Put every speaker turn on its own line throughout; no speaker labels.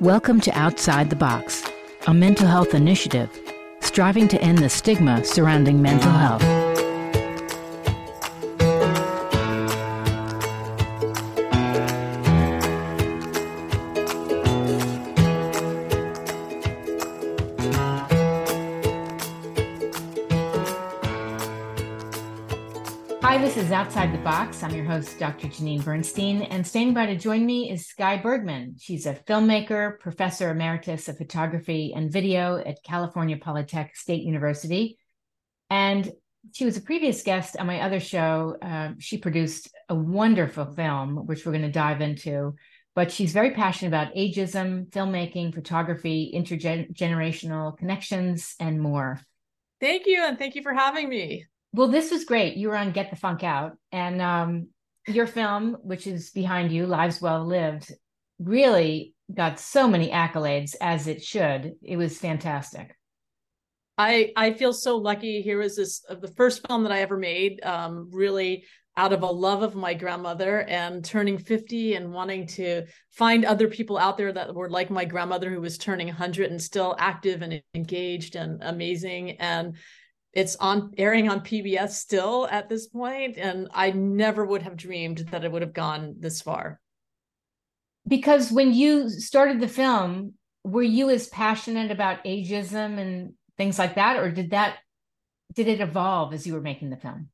Welcome to Outside the Box, a mental health initiative striving to end the stigma surrounding mental health. I'm your host, Dr. Janine Bernstein, and standing by to join me is Sky Bergman. She's a filmmaker, professor emeritus of photography and video at California Polytech State University. And she was a previous guest on my other show. Uh, she produced a wonderful film, which we're going to dive into. But she's very passionate about ageism, filmmaking, photography, intergenerational connections, and more.
Thank you. And thank you for having me.
Well, this was great. You were on Get the Funk Out, and um, your film, which is behind you, Lives Well Lived, really got so many accolades as it should. It was fantastic.
I I feel so lucky. Here was this uh, the first film that I ever made. Um, really out of a love of my grandmother and turning 50 and wanting to find other people out there that were like my grandmother who was turning 100 and still active and engaged and amazing and it's on airing on PBS still at this point, and I never would have dreamed that it would have gone this far.
Because when you started the film, were you as passionate about ageism and things like that, or did that did it evolve as you were making the film?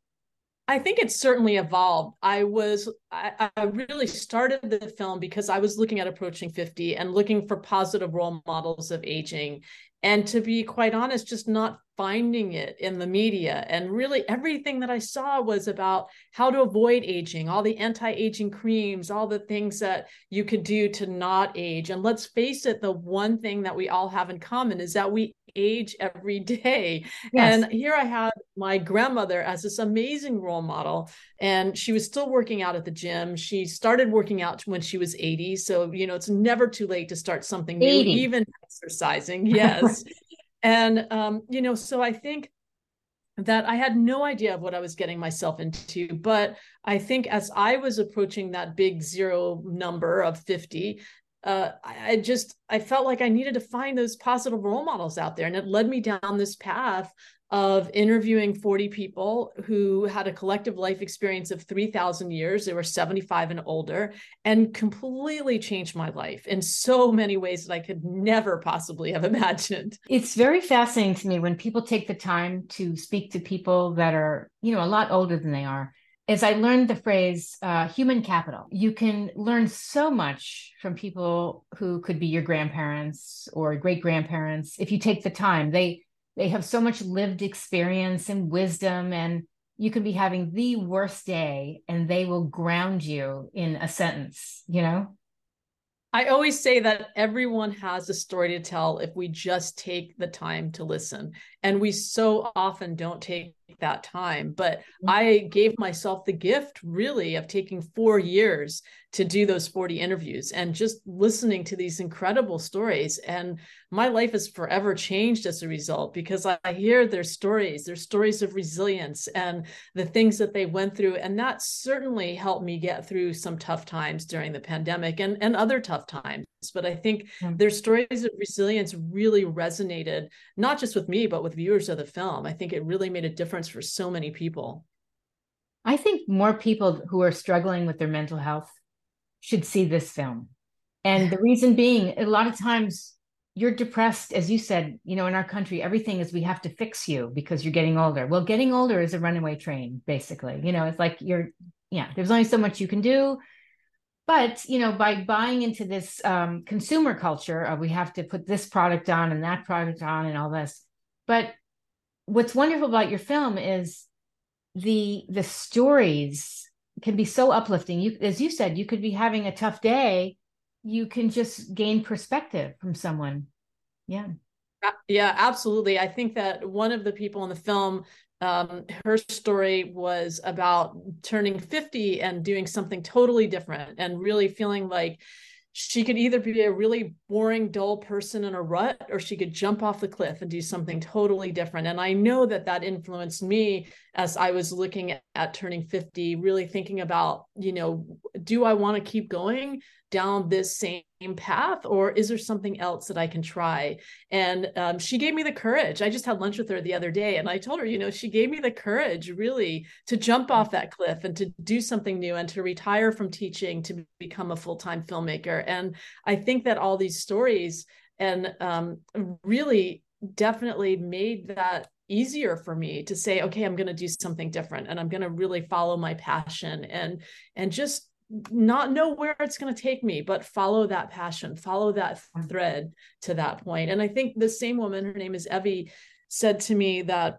I think it's certainly evolved. I was I, I, really started the film because I was looking at approaching 50 and looking for positive role models of aging. And to be quite honest, just not finding it in the media. And really, everything that I saw was about how to avoid aging, all the anti aging creams, all the things that you could do to not age. And let's face it, the one thing that we all have in common is that we age every day. Yes. And here I had my grandmother as this amazing role model, and she was still working out at the gym. She started working out when she was 80. So, you know, it's never too late to start something new, even exercising. Yes. And, um, you know, so I think that I had no idea of what I was getting myself into. But I think as I was approaching that big zero number of 50, uh, I just I felt like I needed to find those positive role models out there, and it led me down this path of interviewing 40 people who had a collective life experience of 3,000 years. They were 75 and older and completely changed my life in so many ways that I could never possibly have imagined.
It's very fascinating to me when people take the time to speak to people that are, you know, a lot older than they are. As I learned the phrase uh, human capital, you can learn so much from people who could be your grandparents or great grandparents if you take the time. They they have so much lived experience and wisdom and you can be having the worst day and they will ground you in a sentence you know
I always say that everyone has a story to tell if we just take the time to listen. And we so often don't take that time. But mm-hmm. I gave myself the gift really of taking four years to do those 40 interviews and just listening to these incredible stories. And my life has forever changed as a result because I hear their stories, their stories of resilience and the things that they went through. And that certainly helped me get through some tough times during the pandemic and, and other tough times. But I think their stories of resilience really resonated, not just with me, but with viewers of the film. I think it really made a difference for so many people.
I think more people who are struggling with their mental health should see this film. And the reason being, a lot of times you're depressed, as you said, you know, in our country, everything is we have to fix you because you're getting older. Well, getting older is a runaway train, basically. You know, it's like you're, yeah, there's only so much you can do. But, you know, by buying into this um, consumer culture of we have to put this product on and that product on and all this. But what's wonderful about your film is the the stories can be so uplifting. You, as you said, you could be having a tough day. You can just gain perspective from someone. Yeah.
Yeah, absolutely. I think that one of the people in the film, um, her story was about turning 50 and doing something totally different and really feeling like she could either be a really boring, dull person in a rut, or she could jump off the cliff and do something totally different. And I know that that influenced me as I was looking at, at turning 50, really thinking about, you know, do I want to keep going? Down this same path or is there something else that i can try? And um, she gave me the courage. I just had lunch with her the other day and i told her you know she gave me the courage really to jump off that cliff and to do something new and to retire from teaching to become a full-time filmmaker. And i think that all these stories and um, really definitely made that easier for me to say okay i'm going to do something different and i'm going to really follow my passion and and just not know where it's going to take me but follow that passion follow that thread to that point. and i think the same woman her name is evie said to me that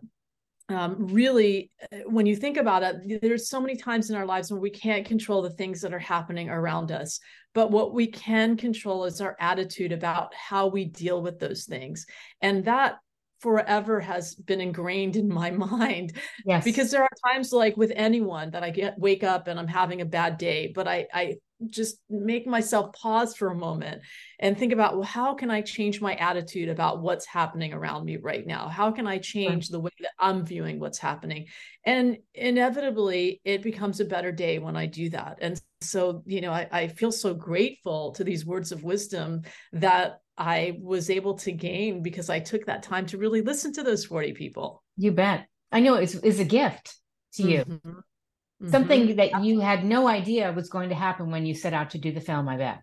um, really uh, when you think about it there's so many times in our lives when we can't control the things that are happening around us. But what we can control is our attitude about how we deal with those things. And that forever has been ingrained in my mind yes. because there are times like with anyone that i get wake up and i'm having a bad day but i i just make myself pause for a moment and think about well how can i change my attitude about what's happening around me right now how can i change the way that i'm viewing what's happening and inevitably it becomes a better day when i do that and so you know I, I feel so grateful to these words of wisdom that I was able to gain because I took that time to really listen to those 40 people.
You bet. I know it's, it's a gift to you. Mm-hmm. Mm-hmm. Something that you had no idea was going to happen when you set out to do the film, I bet.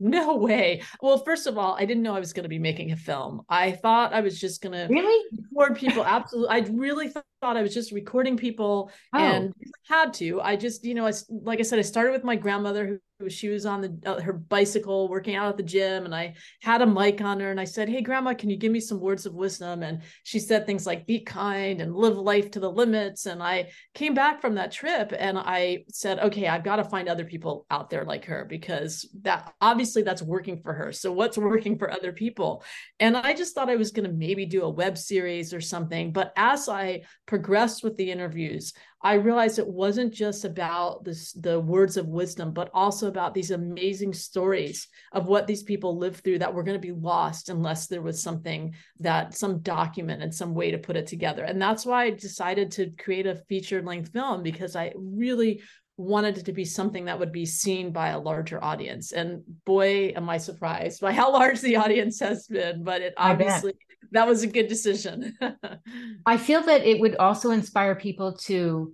No way. Well, first of all, I didn't know I was going to be making a film. I thought I was just going to
really
record people. Absolutely. I really thought I was just recording people oh. and had to. I just, you know, I, like I said, I started with my grandmother who she was on the uh, her bicycle working out at the gym and i had a mic on her and i said hey grandma can you give me some words of wisdom and she said things like be kind and live life to the limits and i came back from that trip and i said okay i've got to find other people out there like her because that obviously that's working for her so what's working for other people and i just thought i was going to maybe do a web series or something but as i progressed with the interviews I realized it wasn't just about this, the words of wisdom, but also about these amazing stories of what these people lived through that were going to be lost unless there was something that some document and some way to put it together. And that's why I decided to create a feature length film because I really wanted it to be something that would be seen by a larger audience. And boy, am I surprised by how large the audience has been, but it obviously that was a good decision.
I feel that it would also inspire people to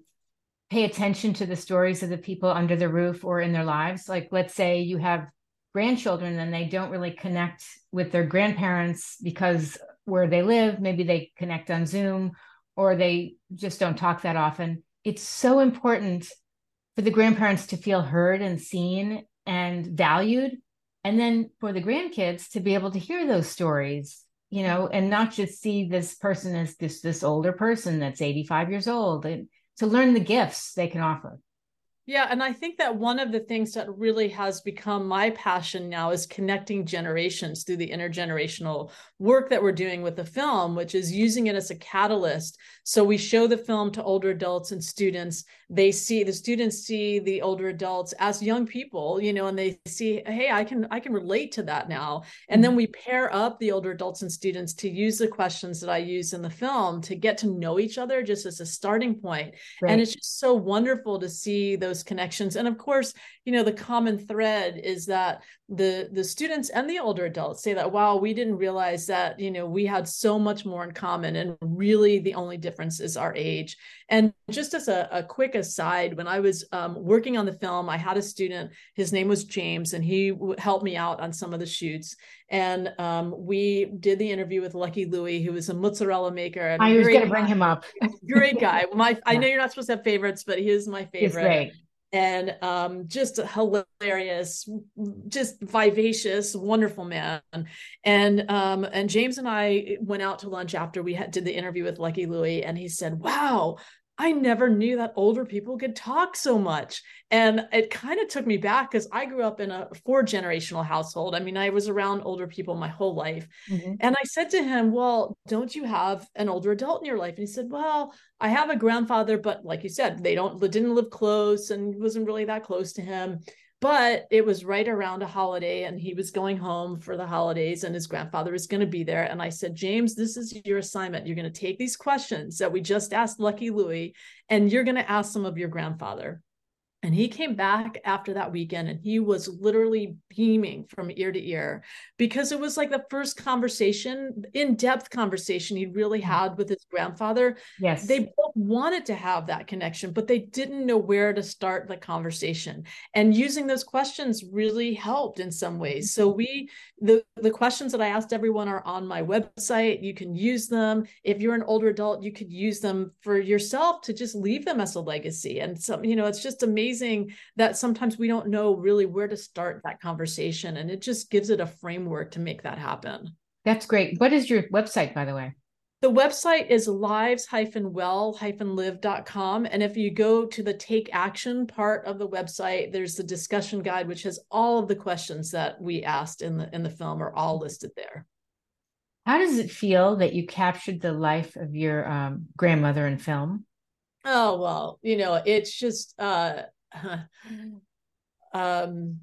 pay attention to the stories of the people under the roof or in their lives. Like, let's say you have grandchildren and they don't really connect with their grandparents because where they live, maybe they connect on Zoom or they just don't talk that often. It's so important for the grandparents to feel heard and seen and valued. And then for the grandkids to be able to hear those stories you know, and not just see this person as this this older person that's 85 years old and to learn the gifts they can offer.
Yeah, and I think that one of the things that really has become my passion now is connecting generations through the intergenerational work that we're doing with the film, which is using it as a catalyst. So we show the film to older adults and students. They see the students see the older adults as young people, you know, and they see, hey, I can I can relate to that now. And then mm-hmm. we pair up the older adults and students to use the questions that I use in the film to get to know each other just as a starting point. Right. And it's just so wonderful to see those those connections. And of course you know the common thread is that the the students and the older adults say that wow we didn't realize that you know we had so much more in common and really the only difference is our age. And just as a, a quick aside when i was um, working on the film i had a student his name was james and he w- helped me out on some of the shoots. And um, we did the interview with lucky louie who was a mozzarella maker
i was going to bring him up.
Great guy. My i know you're not supposed to have favorites but he is my favorite and um, just a hilarious, just vivacious, wonderful man. And um, and James and I went out to lunch after we had, did the interview with Lucky Louie, and he said, "Wow, I never knew that older people could talk so much. And it kind of took me back because I grew up in a four generational household. I mean, I was around older people my whole life. Mm-hmm. And I said to him, Well, don't you have an older adult in your life? And he said, Well, I have a grandfather, but like you said, they don't didn't live close and wasn't really that close to him but it was right around a holiday and he was going home for the holidays and his grandfather was going to be there and i said james this is your assignment. You're going to take these questions that we just asked lucky louie and you're going to ask some of your grandfather And he came back after that weekend and he was literally beaming from ear to ear because it was like the first conversation, in depth conversation he'd really mm-hmm. had with his grandfather.
Yes.
They both wanted to have that connection, but they didn't know where to start the conversation. And using those questions really helped in some ways. So we, the, the questions that I asked everyone are on my website. You can use them. If you're an older adult, you could use them for yourself to just leave them as a legacy. And some, you know, it's just amazing that sometimes we don't know really where to start that conversation. And it just gives it a framework to make that happen.
That's great. What is your website, by the way?
The website is lives-well-live.com. And if you go to the take action part of the website, there's the discussion guide, which has all of the questions that we asked in the in the film are all listed there.
How does it feel that you captured the life of your um, grandmother in film?
Oh well, you know, it's just uh um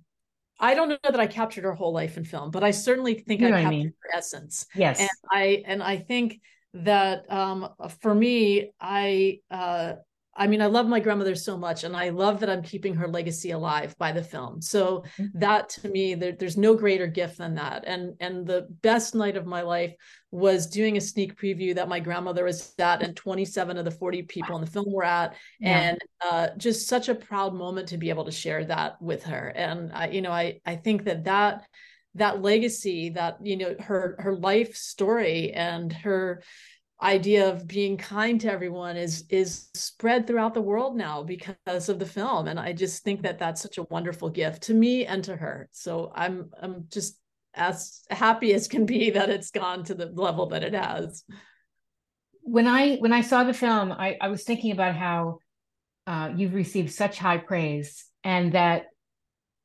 I don't know that I captured her whole life in film, but I certainly think you I captured I mean. her essence.
Yes.
And I and I think that um for me, I uh I mean, I love my grandmother so much, and I love that I'm keeping her legacy alive by the film. So mm-hmm. that to me, there, there's no greater gift than that. And and the best night of my life was doing a sneak preview that my grandmother was at, and 27 of the 40 people in the film were at, yeah. and uh, just such a proud moment to be able to share that with her. And I, you know, I I think that that that legacy, that you know, her her life story and her idea of being kind to everyone is is spread throughout the world now because of the film. And i just think that that's such a wonderful gift to me and to her. So i'm i'm just as happy as can be that it's gone to the level that it has.
When i when i saw the film i, I was thinking about how uh, you've received such high praise and that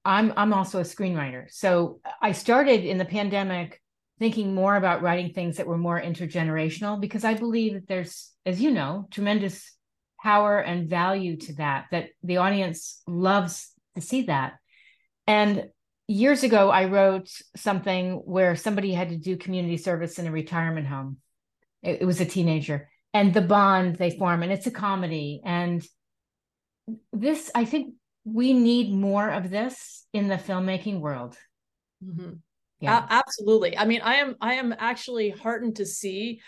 i'm i'm also a screenwriter. So i started in the pandemic thinking more about writing things that were more intergenerational because I believe that there's, as you know, tremendous power and value to that, that the audience loves to see that. And years ago, I wrote something where somebody had to do community service in a retirement home. It, it was a teenager and the bond they form, and it's a comedy. And this, I think we need more of this in the filmmaking world.
Mm-hmm yeah. A- absolutely i mean i am i am actually heartened to see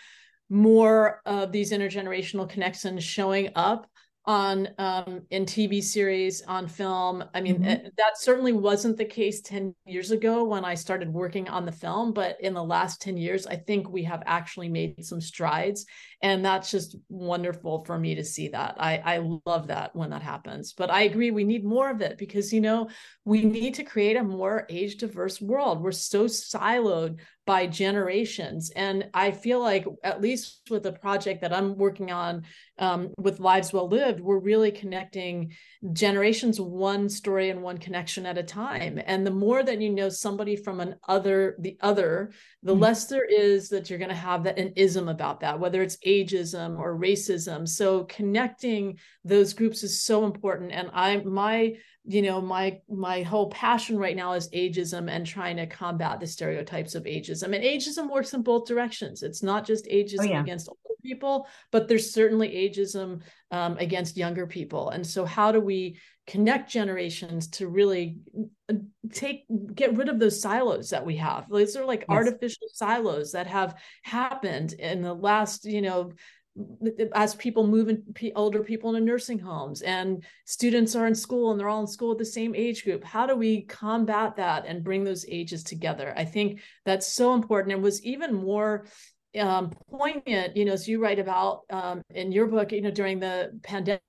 more of these intergenerational connections showing up on um, in TV series, on film. I mean, mm-hmm. that certainly wasn't the case 10 years ago when I started working on the film, but in the last 10 years, I think we have actually made some strides. And that's just wonderful for me to see that. I, I love that when that happens. But I agree, we need more of it because, you know, we need to create a more age diverse world. We're so siloed by generations. And I feel like, at least with the project that I'm working on um, with Lives Well Lived, we're really connecting generations one story and one connection at a time. And the more that you know somebody from an other, the other, the mm-hmm. less there is that you're going to have that an ism about that, whether it's ageism or racism. So connecting those groups is so important. And I, my, you know my my whole passion right now is ageism and trying to combat the stereotypes of ageism and ageism works in both directions it's not just ageism oh, yeah. against older people but there's certainly ageism um, against younger people and so how do we connect generations to really uh, take get rid of those silos that we have those are like yes. artificial silos that have happened in the last you know as people move in older people into nursing homes and students are in school and they're all in school at the same age group how do we combat that and bring those ages together? I think that's so important. And was even more um, poignant you know as you write about um, in your book you know during the pandemic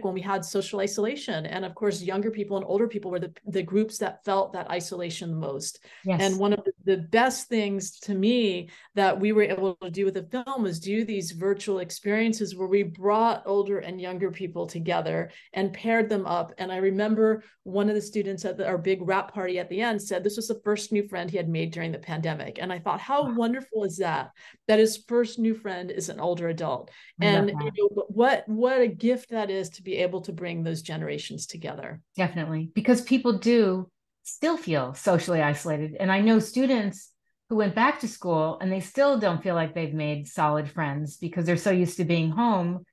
when we had social isolation. And of course younger people and older people were the, the groups that felt that isolation the most. Yes. and one of the best things to me that we were able to do with the film was do these virtual experiences where we brought older and younger people together and paired them up. And i remember one of the students at the, our big wrap party at the end said this was the first new friend he had made during the pandemic. And i thought how wonderful is that? That his first new friend is an older adult. And you know, what what a gift that is to be able to bring those generations together.
Definitely, because people do still feel socially isolated. And I know students who went back to school and they still don't feel like they've made solid friends because they're so used to being home.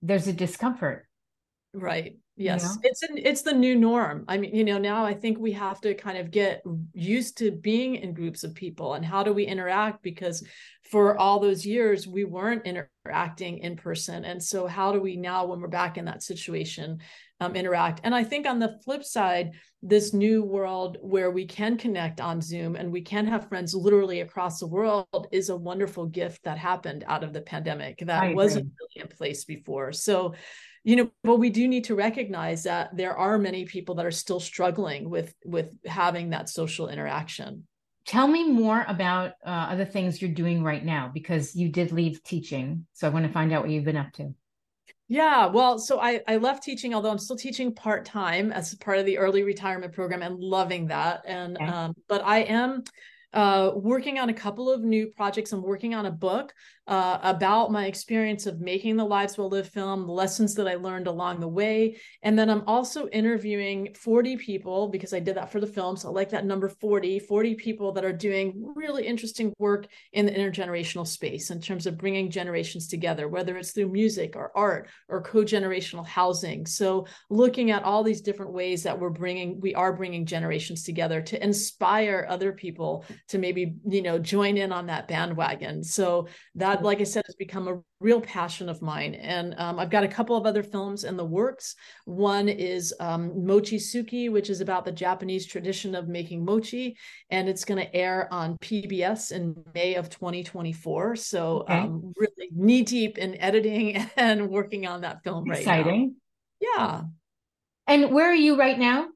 There's a discomfort.
Right. Yes, you know? it's an, it's the new norm. I mean, you know, now I think we have to kind of get used to being in groups of people and how do we interact because for all those years we weren't interacting in person. And so how do we now when we're back in that situation um, interact? And I think on the flip side, this new world where we can connect on Zoom and we can have friends literally across the world is a wonderful gift that happened out of the pandemic that wasn't really in place before. So you know but we do need to recognize that there are many people that are still struggling with with having that social interaction
tell me more about uh, other things you're doing right now because you did leave teaching so i want to find out what you've been up to
yeah, well, so I, I left teaching, although I'm still teaching part time as part of the early retirement program and loving that. And okay. um, but I am uh, working on a couple of new projects. I'm working on a book uh, about my experience of making the Lives Well Lived film, the lessons that I learned along the way. And then I'm also interviewing 40 people because I did that for the film. So I like that number 40, 40 people that are doing really interesting work in the intergenerational space in terms of bringing generations together, whether it's through music or art or co-generational housing. So looking at all these different ways that we're bringing, we are bringing generations together to inspire other people to maybe you know join in on that bandwagon so that like i said has become a real passion of mine and um, i've got a couple of other films in the works one is um, Mochitsuki which is about the japanese tradition of making mochi and it's going to air on pbs in may of 2024 so okay. um, really knee deep in editing and working on that film right now.
exciting
now. yeah
and where are you right now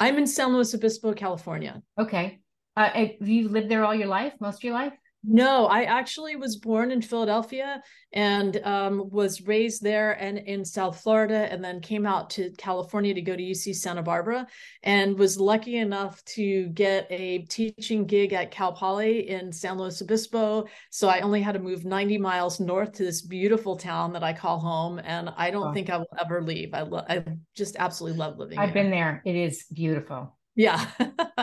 i'm in san luis obispo california
okay uh, have you lived there all your life, most of your life?
No, I actually was born in Philadelphia and um, was raised there and in South Florida, and then came out to California to go to UC Santa Barbara, and was lucky enough to get a teaching gig at Cal Poly in San Luis Obispo. So I only had to move 90 miles north to this beautiful town that I call home, and I don't oh. think I will ever leave. I lo- I just absolutely love living.
I've been there. It is beautiful.
Yeah.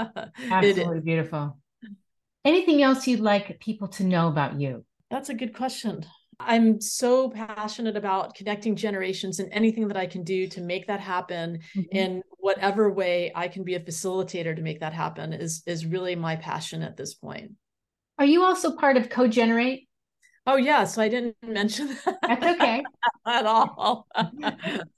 Absolutely beautiful. Anything else you'd like people to know about you?
That's a good question. I'm so passionate about connecting generations and anything that I can do to make that happen mm-hmm. in whatever way I can be a facilitator to make that happen is is really my passion at this point.
Are you also part of CoGenerate?
Oh yeah, so I didn't mention
that. That's okay.
at all.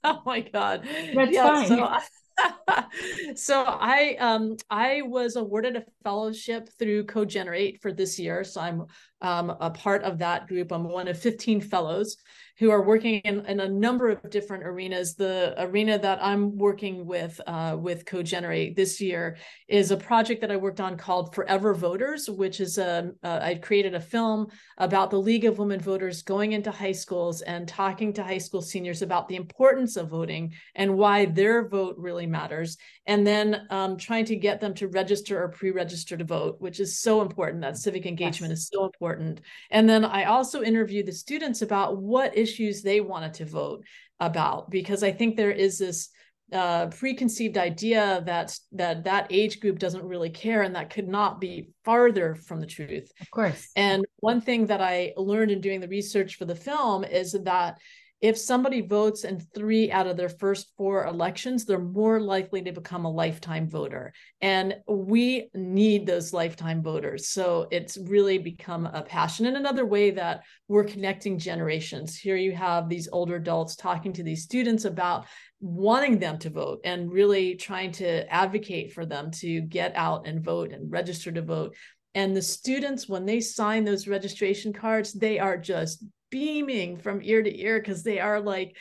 oh my god.
That's yeah, fine. So
so I um I was awarded a fellowship through CoGenerate for this year. So I'm um, a part of that group. I'm one of 15 fellows who are working in, in a number of different arenas. The arena that I'm working with uh, with CoGenerate this year is a project that I worked on called Forever Voters, which is a uh, I created a film about the League of Women Voters going into high schools and talking to high school seniors about the importance of voting and why their vote really matters, and then um, trying to get them to register or pre-register to vote, which is so important. That civic engagement yes. is so important. And then I also interviewed the students about what issues they wanted to vote about because I think there is this uh, preconceived idea that that that age group doesn't really care, and that could not be farther from the truth.
Of course.
And one thing that I learned in doing the research for the film is that if somebody votes in three out of their first four elections, they're more likely to become a lifetime voter. And we need those lifetime voters. So it's really become a passion. And another way that we're connecting generations. Here you have these older adults talking to these students about wanting them to vote and really trying to advocate for them to get out and vote and register to vote. And the students, when they sign those registration cards, they are just beaming from ear to ear because they are like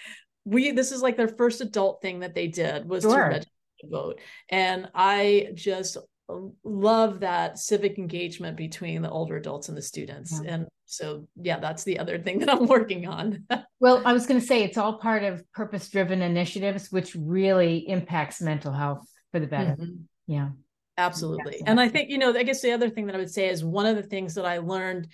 we this is like their first adult thing that they did was sure. to vote. And i just love that civic engagement between the older adults and the students. Yeah. and so yeah that's the other thing that i'm working on.
Well i was going to say it's all part of purpose driven initiatives which really impacts mental health for the better. Mm-hmm. yeah.
Absolutely. And i think you know i guess the other thing that i would say is one of the things that i learned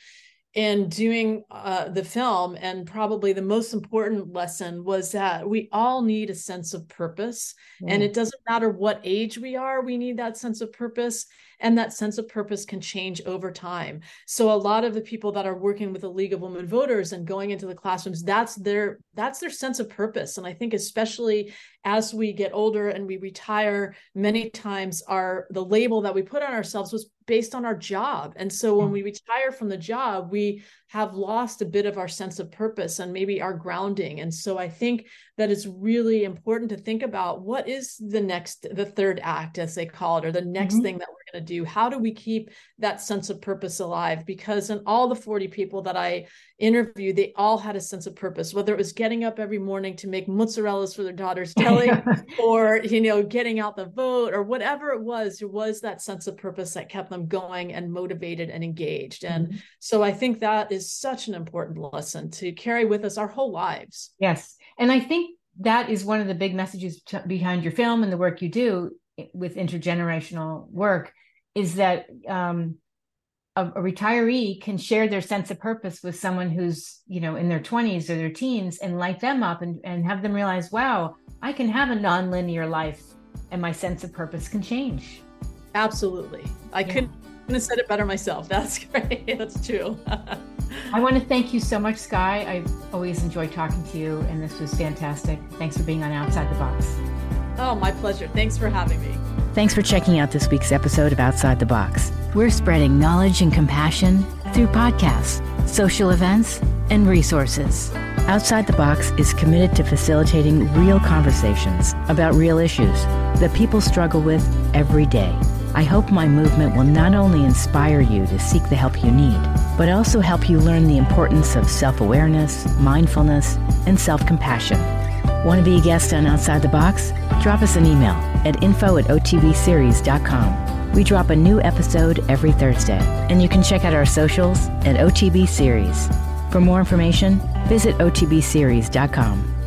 in doing uh, the film and probably the most important lesson was that we all need a sense of purpose mm. and it doesn't matter what age we are we need that sense of purpose and that sense of purpose can change over time so a lot of the people that are working with the league of women voters and going into the classrooms that's their that's their sense of purpose and i think especially as we get older and we retire, many times our the label that we put on ourselves was based on our job. And so when mm. we retire from the job, we have lost a bit of our sense of purpose and maybe our grounding. And so I think that it's really important to think about what is the next, the third act, as they call it, or the next mm-hmm. thing that we're going to do. How do we keep that sense of purpose alive? Because in all the 40 people that I interviewed, they all had a sense of purpose, whether it was getting up every morning to make mozzarellas for their daughter's deli or, you know, getting out the vote or whatever it was, there was that sense of purpose that kept them going and motivated and engaged. And mm-hmm. so I think that is such an important lesson to carry with us our whole lives.
Yes. And I think that is one of the big messages t- behind your film and the work you do with intergenerational work is that um, a, a, retiree can share their sense of purpose with someone who's you know in their 20s or their teens and light them up and, and have them realize wow i can have a nonlinear life and my sense of purpose can change
Absolutely. I yeah. couldn't have said it better myself. That's great. That's true.
I want to thank you so much, Sky. I've always enjoyed talking to you, and this was fantastic. Thanks for being on Outside the Box.
Oh, my pleasure. Thanks for having me.
Thanks for checking out this week's episode of Outside the Box. We're spreading knowledge and compassion through podcasts, social events, and resources. Outside the Box is committed to facilitating real conversations about real issues that people struggle with every day. I hope my movement will not only inspire you to seek the help you need, but also help you learn the importance of self awareness, mindfulness, and self compassion. Want to be a guest on Outside the Box? Drop us an email at info at otbseries.com. We drop a new episode every Thursday, and you can check out our socials at OTB Series. For more information, visit otbseries.com.